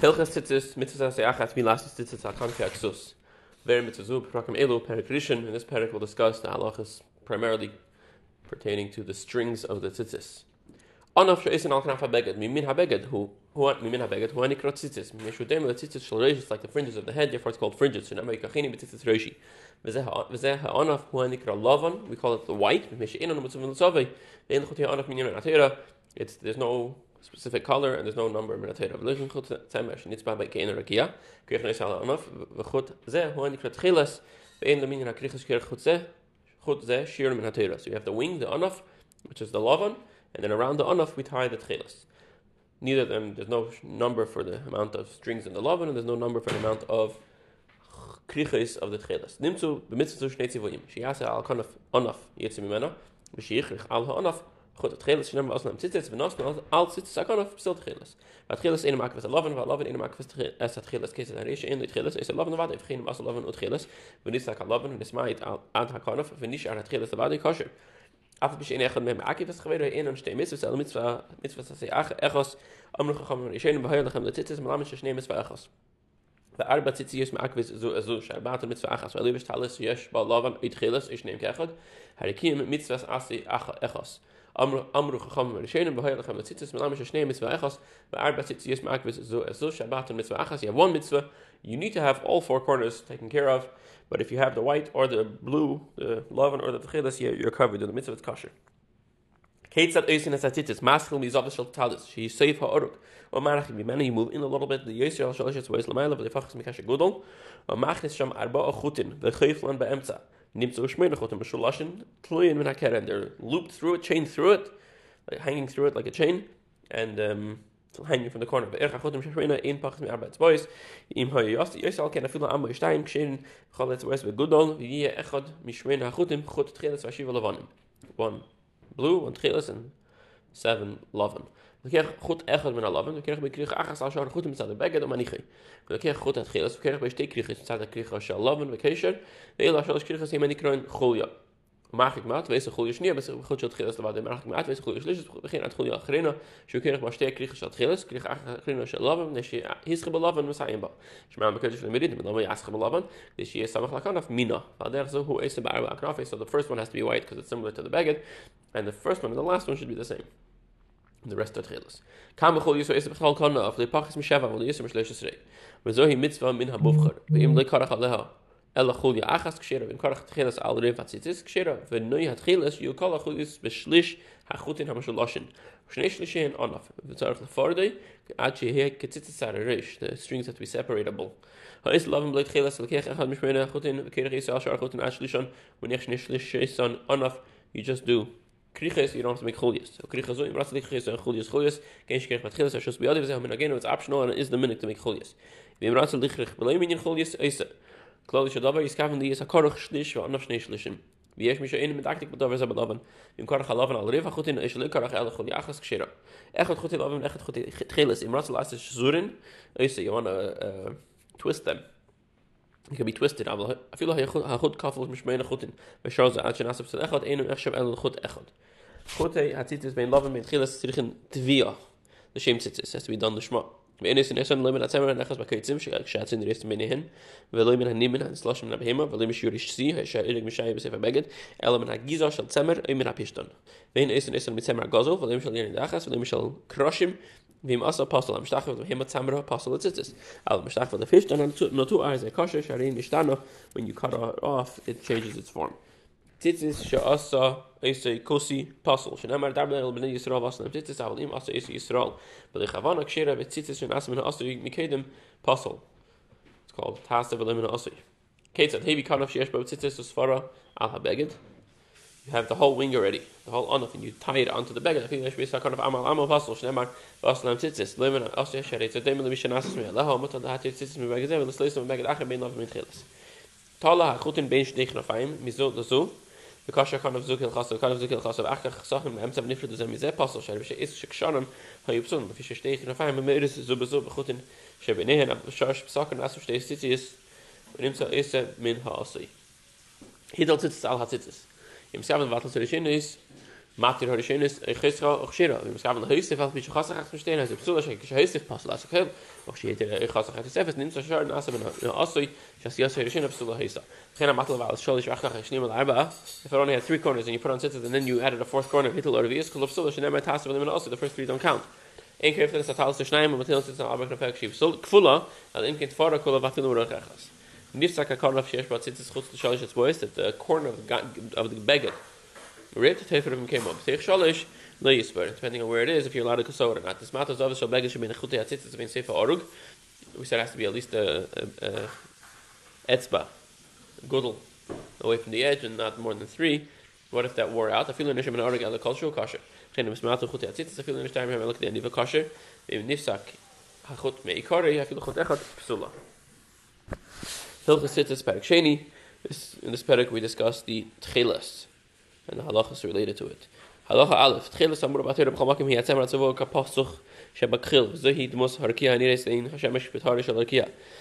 Hilchas tzitzis, mitzvah se'achas, milas tzitzis al-kanfi aksus. Very mitzvah prakim elu, perik rishon. In this perik we'll discuss the halachas primarily pertaining to the strings of the tzitzis. Anaf she'esin al kanaf ha-beged, mimin ha-beged, hu, mimin ha-beged, hu anikra tzitzis, mishudem le tzitzis shal reish, like the fringes of the head, therefore it's called fringes, so nama yikachini b'tzitzis reishi. V'zeh ha-anaf hu anikra lavan, we call it the white, mishe'in anu mitzvah l'savei, ve'en l'choti ha-anaf minyan atera, it's, there's no specific color and there's no number in. V'lichin chut tzemesh by neis ala v'chut zeh hu anikra tchilas ve'en leminyan ha-krichas kir chut chut shir Minatera. So you have the wing, the anaf, which is the lavan, and then around the anaf we tie the tchilas. Neither of them, there's no number for the amount of strings in the lavan, and there's no number for the amount of krichas of the tchilas. Nimtzu b'mitzvah shnei tzivoyim. Shiyasa al kanaf anaf yitzim imena. V'shiyichrich al ha-anaf gut het geel is aus nem sitzt amtsitz, benos no als sitz sakon of psot geel is. Wat geel in maak was er loven, wat loven in maak was es dat geel kes kese daar is in dit geel er is is loven wat even geen was loven ot ut wenn is. We niet sakon loven, we smait al aan hakon of we niet aan het geel is wat ik kosher. Af bis in echad mem akif was gewer in en stem is, sel mit zwar mit was as ach echos am noch gekommen in schönen beheiligem dat sitz is malam is va echos. Ve arba sitz is maak akvis so so shabat mit zwa achas, weil du bist alles yes, ba loven it geel is, ich neem kechad. Harikim mit was as ach echos. אמרו חכם ורשיינים בהיר לכם לציצס מלמה ששני מצווה אחס וארבע ציציס מאקוויס זו זו שבת מצווה אחס you have one mitzvah you need to have all four corners taken care of but if you have the white or the blue the loven or the tchilas you're covered in the mitzvah kosher Ketzat Eisin as Atitis, Maschil Mizav Shel Talis, she is safe ha'oruk. Or Marach, be many, you move in a little bit, the Yisrael Shal Shetz Weiss Lamayla, but the Fachas Mikash Gudol, or Machnis Sham Arba Achutin, the Chayflan Be'emza. Looped through it, chained through it, like hanging through it like a chain, and um, hanging from the corner. One blue, one tcheles, and seven loven. We krijgen goed echad met een loven. We krijgen bij krijgen achas als je goed met de beged om anichi. We krijgen goed het geles. We krijgen bij steek krijgen staat er dat krijgen als je loven. We hele als krijgen zijn met die kroon goeie. Mag ik maat, wees goede sneer, maar goed het geles dat mag ik maat, wees slis. We beginnen uit goede grena. Je krijgt maar steek krijgen dat geles. Krijg achas grena als je. Dus je is gebeloven met zijn ba. Je maar bekend van midden, dan je as gebeloven. Dus je is samen lakan of mina. Maar daar zo hoe is de bij knaf. So the first one has to be white because it's similar to the beged. And the first one and the last one should be the same. The rest of tchilas. Kam bechol yisro es bechol kana af lepachis mishava vol yisro mishlesh esrei. Vezo hi mitzvah min ha-bufchar. Ve'im le karach aleha. Ela chul ya achas kshira. Ve'im karach al rev hatzitzis kshira. Ve'noi ha-tchilas beshlish ha-chutin ha-mashaloshin. Shnei shlishin anaf. Ve'tzarech lefardei. Ad ar-rish. The strings to be separatable. Ha-is lavim blei tchilas lekech echad mishmeina ha-chutin. Ve'kerech yisrael shar ha-chutin ad. You just do kriches you don't have to make chulias. So kriches oh, so im ras kriches and chulias chulias kein shkech mit khilas shos ze hamen again it's optional and is the minute to make chulias. Im ras likhrich beleim in chulias is klodish davar is kaven die is shlish va anaf shnish lishim wie es mich in mit aktik mit davar ze belaven im korch halaven al reva gut in is le korch el chuli achas kshira echt gut in aven echt gut khilas im ras las zurin is you want to uh, twist them. It can be twisted aber I feel like ha gut kafel mit meine gut in we shows that actually nasab sel echad ein echshav el gut echad Chote hat sich das beim Loven mit Chilas zirichen Tvia. The shame sits it has to be done the shma. ואין יש נסון לא מן הצמר הנכס בקיצים ששעצים נראה סתמיניהן ולא מן הנימן הנסלוש מן הבהמה ולא משיעור ישסי שהאירג משאי בספר בגד אלא מן הגיזו של צמר או מן הפישטון ואין יש נסון מצמר גוזו ולא משל ירן דחס ולא משל קרושים ואם עשה פוסל המשתחו ובהמה צמר פוסל לציצס אבל משתחו לפישטון נוטו ארז הקושר שהרי משתנו when you cut off it changes its form tzitzis she'asa eisei kosi pasol she'nemar dar b'nei b'nei Yisrael vasan tzitzis aval im asa eisei Yisrael. But the chavana kshira v'tzitzis she'nasa min asa mikedem pasol it's called tasta v'lim min asa. Ketzat hevi kanaf she'esh bo tzitzis usfara al ha-beged you have the whole wing already. The whole anaf and you tie it onto the beged. I think there should be some kind of amal amal pasol she'nemar vasan tzitzis limin asa she'esh tzadem l'mi she'nasa min leho mutan da hati tzitzis mi beged zeh v'lisleis mi beged min Tala ha-chutin lezo די קארשא קאנ דזוקט خاصער קאנ דזוקט خاصער אַכער סאַכן מעמסב ניפד זעמי זע פּאַסער שלבש איז שקשערן האָפּטונד פֿיש שטייך נאָפֿהן מעריס סובסוב חוטן שבןען הען אַפֿערש בצוכן אַסב שטייסטי איז נimmt זאָ אסער מין האַסי הידערט צטאַל האט זיצט אין 7 וואָרטן זול שני איז hat so is eh, Matir eh, hori schön ist, ich heiße auch Schira. Wir aber höchste Fall, wie ich hasse recht verstehen, also so, ich heiße ich passe, lass ich helfen. Auch steht ich hasse recht selbst, nimmst du schon, also wenn also ich hasse ja schön, bist du heiße. Keiner macht aber als soll ich auch ich nehme aber, if I only had three corners and you put on sits and then you added a fourth corner, or the school of so, she never task with them also the first three don't count. Ein kreeft das Tal zu schneiden, mit uns ist aber noch verkschif. So, kfulla, al im kind fara kola vatin ur rechas. Nifsaka karla fshesh bat sits khutz shalish ets boys that the corner of, of the beggar depending on where it is, if you're allowed to kosor or not. This of shal beggar should be in a it's sefer orug. We said it has to be at least a, a, a etzba, gudel, away from the edge and not more than three. What if that wore out? I feel in nishim an orug ala. Chen is matter chute atzitz, I feel in nishim time, look at the end of a kasher. Im nifsak, hachut meikari, I feel chut psula. Sitzes perik sheni. In this perik we discuss the tchilas and the halachas related to it. Halacha Aleph, Tchilas Amur Batir Reb Chamakim Hi Yatzem Ratzavo Kaposuch Shebakchil V'zohi Dmos Hashemesh Harkiya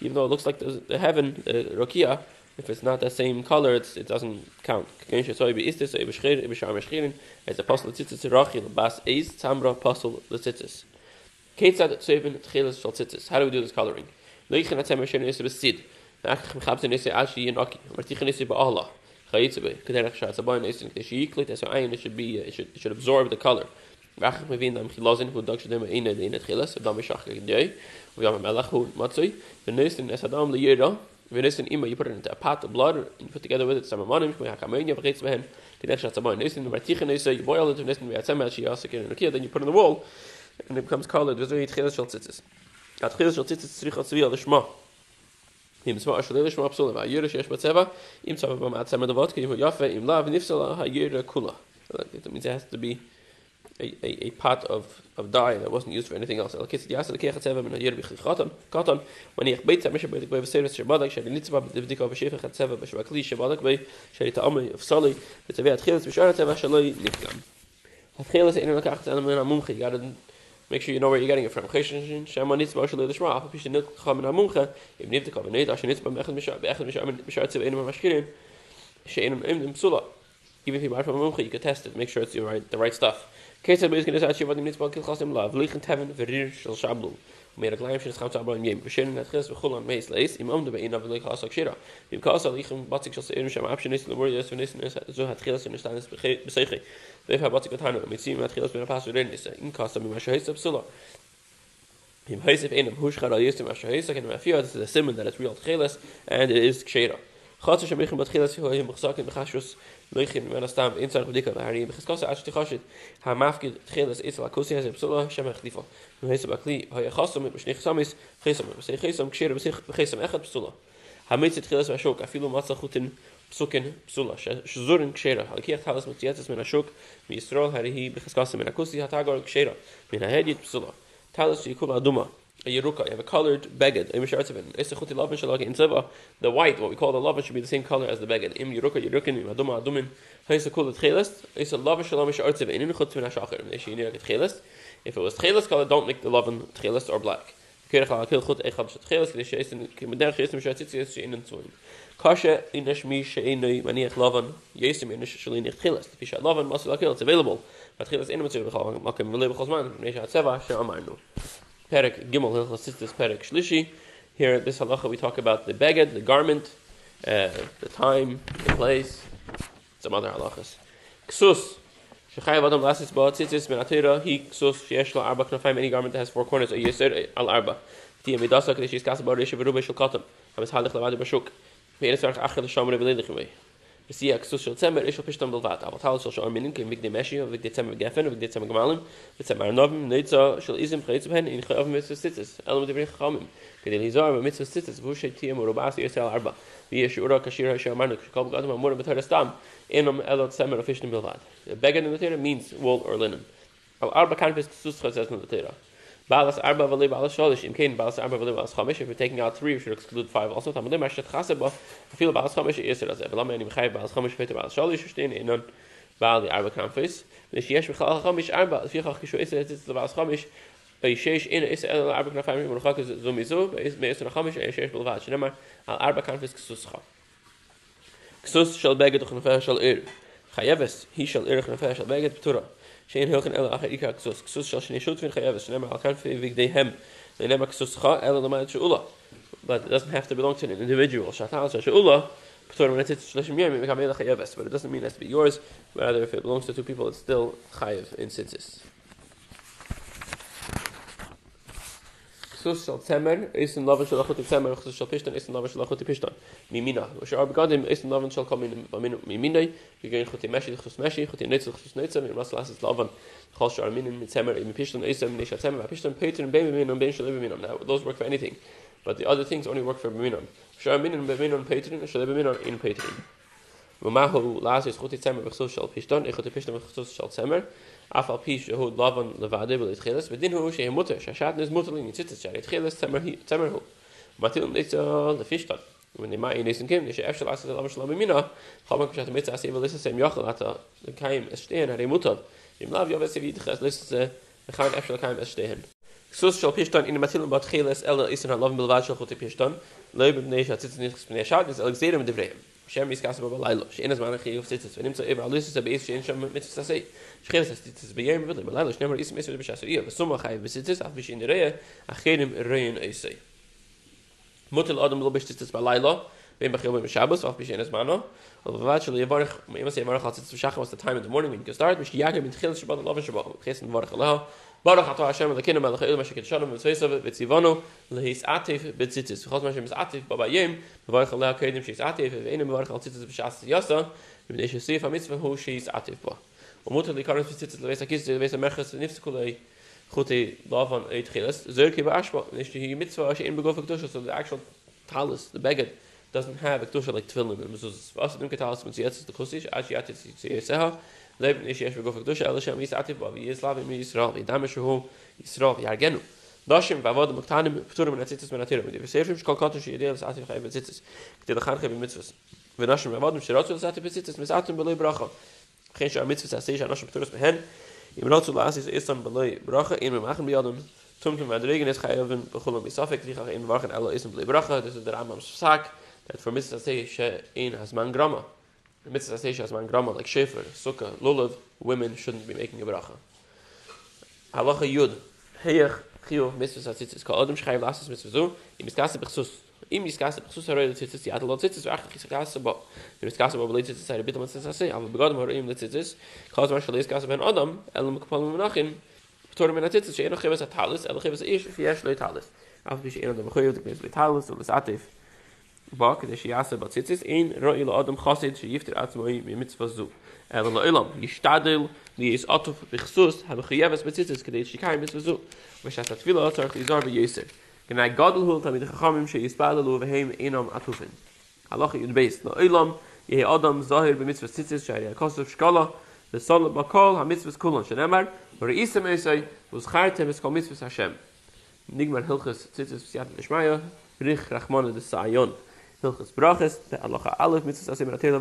Even though it looks like the, the heaven, uh, Harkiya, if it's not the same color, it doesn't count. As Apostle Bas Apostle. How do we do this coloring? It should be uh, it should it should absorb the color. Immer you put it into a pot of blood and you put together with it some nese you boil it then you put it in the wall. And it becomes colored with very tchilas shel tzitzis. At tchilas shel tzitzis tzrich at tzvi al shma. Im tzma ashel el shma psul va yira shesh batzeva im tzava ba mat samer davot kim yafe im lav nifsala ha yira kula. It means it has to be a, a, a pot of, of dye that wasn't used for anything else. When. You gotta make sure you know where you're getting it from. Even if you buy from a muncha, you can test it, make sure it's the right the right stuff. Kesed be is going to say what nitz ba kil khasim lav, lichen teven verir shel shablu. Meer klein shel schat abel im yem. Beshin net khis be khulon meis leis, im om de bein av lik hasak shira. Im kasa lichen enim shama option is the word is when is so hat khis in is. They have what's going to mit sim mit khilas bin pasu den ist in kasta mi mach heißt absula. Im heißt in dem hush khara ist mach heißt kann man fiat ist the simon that it's real khilas and it is kshera. Khatsa shmich mit khilas hu im khsak im lechin wenn das tam in sein dikka har im khskasa as tikhashit ha mafki absula shmach difa. Im heißt bakli ha shnikh samis khisam mit khisam kshera mit khisam echad absula. Ha mit shok afilu matzachutin psukin psula shzurin kshera al kiach talas mit yetzes min ashuk mi yisrael hari hi a yeruka you have a colored beged. Lavin the white what we call the lavin should be the same color as the beged. Im yeruka yerukin im aduma adumin hayes a kul tcheles. It's lavin shalam shartzevin in chut min ashachar im iner tcheles. If it was tcheles color don't make the lavin tcheles or black. Kirch a kil chut echad tcheles. Kli sheis in kemeder sheis im shartzitzi in in tzoin Kasha in Shmi Sheinu Maniach Lavan Yesim in Shalin Chilas. If Lavan must like it's available. But Chilas in Mitzvah Makim Veleb Chosman Nesha Tzeva She'amarnu. Perek Gimel Hilchos Sistis Perek Shlishi. Here this halacha we talk about the beged, the garment, uh, the time, the place, some other halachas. Ksus. Shechai Adam Lasis He Ksus Sheyesh Lo Arba any garment that has four corners. Yisir Al Arba. Tiyam Midasa Katam. Hamas Halich achel gewei. Es sie ak social zemer is op ist dann belvat, aber tal soll schon minen kein wegen meshi, gefen, is ben in. In the means wool or linen. Balas arba v'le balas sholish. Im kain balas arba v'le balas chamish. If we're taking out three, we should exclude five. Also, tamadei mashet chaseba. Feel balas chamish is it as ever. Lama enim chayv balas chamish v'ete balas sholish. Shtein inon bali arba kanfis. V'nish yesh v'chal chamish arba. V'fichach kishu is it the balas chamish. Bei shesh in is el arba knafayim murchak zo mizo, is me yisra chamish e shesh belvad, shenamar al arba kanfis ksuscha. Ksus shal beged doch knafay shal ir. Chayeves, hi shal shut fin chayeves, shenamar al kanfay vig dehem. They never ksuscha el lamayat shula. But it doesn't have to belong to an individual. Shleshim yom, it become but it doesn't mean it has to be yours. Rather, if it belongs to two people, it's still chayev in tzitzis. Shal temer lavan achot temer shal pishtan lavan achot pishtan mimina. Wa shar begadim lavan mimina meshi meshi chot las lavan. Chol shar min mit temer pishtan temer pishtan ben now those work for anything but the other things only work for min shar min and min on peter and shal min in ksus shal pishtan ich chot pishtan ksus shal temer afal pish hu loven levade vil khiles mit din hu she mutter she shat nes mutter in sitze chare khiles tamer hi tamer hu matil nes de fish tot wenn de mai nes kim de she afshal as de lamshal mi mina khaman kshat mit as ev lesa sem yakhla ta de kaim es stehen ar mutter im lav yo vesi vit khas lesa ze khaman afshal kaim es stehen so so shol in matil bat khiles el isen ar loven bil vashal khot pishton leib ne she sitze nes ne shat des alexander mit de vrei שם מסקס בלילה, שאין הזמן הכי יופציצת, ונמצא איבר על ליסס הבאיס שאין שם מצווה תעשה. שחרס הסטיצס ביום ולי בלילה, שנאמר איס מסר בשעשריה, וסומה חי בסיצס, אף בשין ראה, אחרים ראין איסי. מוטל אדם לא בשטיצס בלילה, בין בחיל בין בשבוס, ואף בשין הזמנו, אבל בבד שלו יברך, אם עשה יברך על ציצס ושחר, was the time in the morning when you start, משתי יגר מתחיל שבת הלובן שבו, חסן דברך אלוהו, ברוך אתה השם ולכן המלך אלו מה שכתשנו ומצווה וציוונו להסעתף בציצס וכל מה שמסעתף בביים מברך עליה קדם שיסעתף ואין מברך על ציצס בשעס יסה ובדי שסיף המצווה הוא שיסעתף בו ומותר להיכנס בציצס לבייס הכיס לבייס המרחס ונפסקו לי חוטי לאבן אית חילס זר כי באשבו יש לי מצווה שאין בגוף הקדושה so the actual talus the beged doesn't have a kedusha like tefillin and so was dem ketalas mit jetzt the kusish as yat it's seha leben ich es begof kedusha alle sham is atif ba wie slav im israel wie dame sho israel ja genu dashim va vod muktan ptur men tzitzes men atir mit sefim shkol katish idee das atif khayb tzitzes kte khan khayb mitzvos ve dashim va vod shirat zu atif tzitzes mit atim beloy bracha. Khin sham mitzvos as shesh anosh ptur behen im rot zu las is is dann beloy bracha in machen wir dann tum tum ad regen is khayben begonnen mit safek die in wachen alle is beloy bracha das der amam sak that for mitzvos as shesh in has man grama The mitzvah says as my grandma like shefer, sukkah, lulav, women shouldn't be making a bracha. Halacha yud. Heyach khiu mitzvah says it's called adam shchayv lasses mitzvah zu. Im miskasse bechsus. Im miskasse bechsus er redet sitzt die adlot sitzt ach miskasse ba. Im miskasse ba belit sitzt er bitte man um sitzt sei, aber begadem hor im sitzt is. Kaus man shlis kasse ben adam er el mekpal menachim. Ptor men sitzt shein er khivas talis el khivas ish fi yesh lo talis. Af bish ein adam khoyot mis talis und es. Ba kede shi yase ba tzitzis in roil adam khasid shi yifter atzmoi mit mitzvah zu. Er El lo ilam yishtadel li is atof bikhsus hab khiyavas tzitzis kede shi kai mitzvah zu. Was hat tfila atar izar be yeser genai gadol hol tamid khamim shi yispalu ve heim inam atufen halach yud beis lo ilam ye adam zahir be mitzvah tzitzis shari kosov shkala the sol bakol ha mitzvah kulon es nigmar rich rachmana de Hilches Brachis, der Allocha Aleph, Mitzvah Sassim, Ratelov,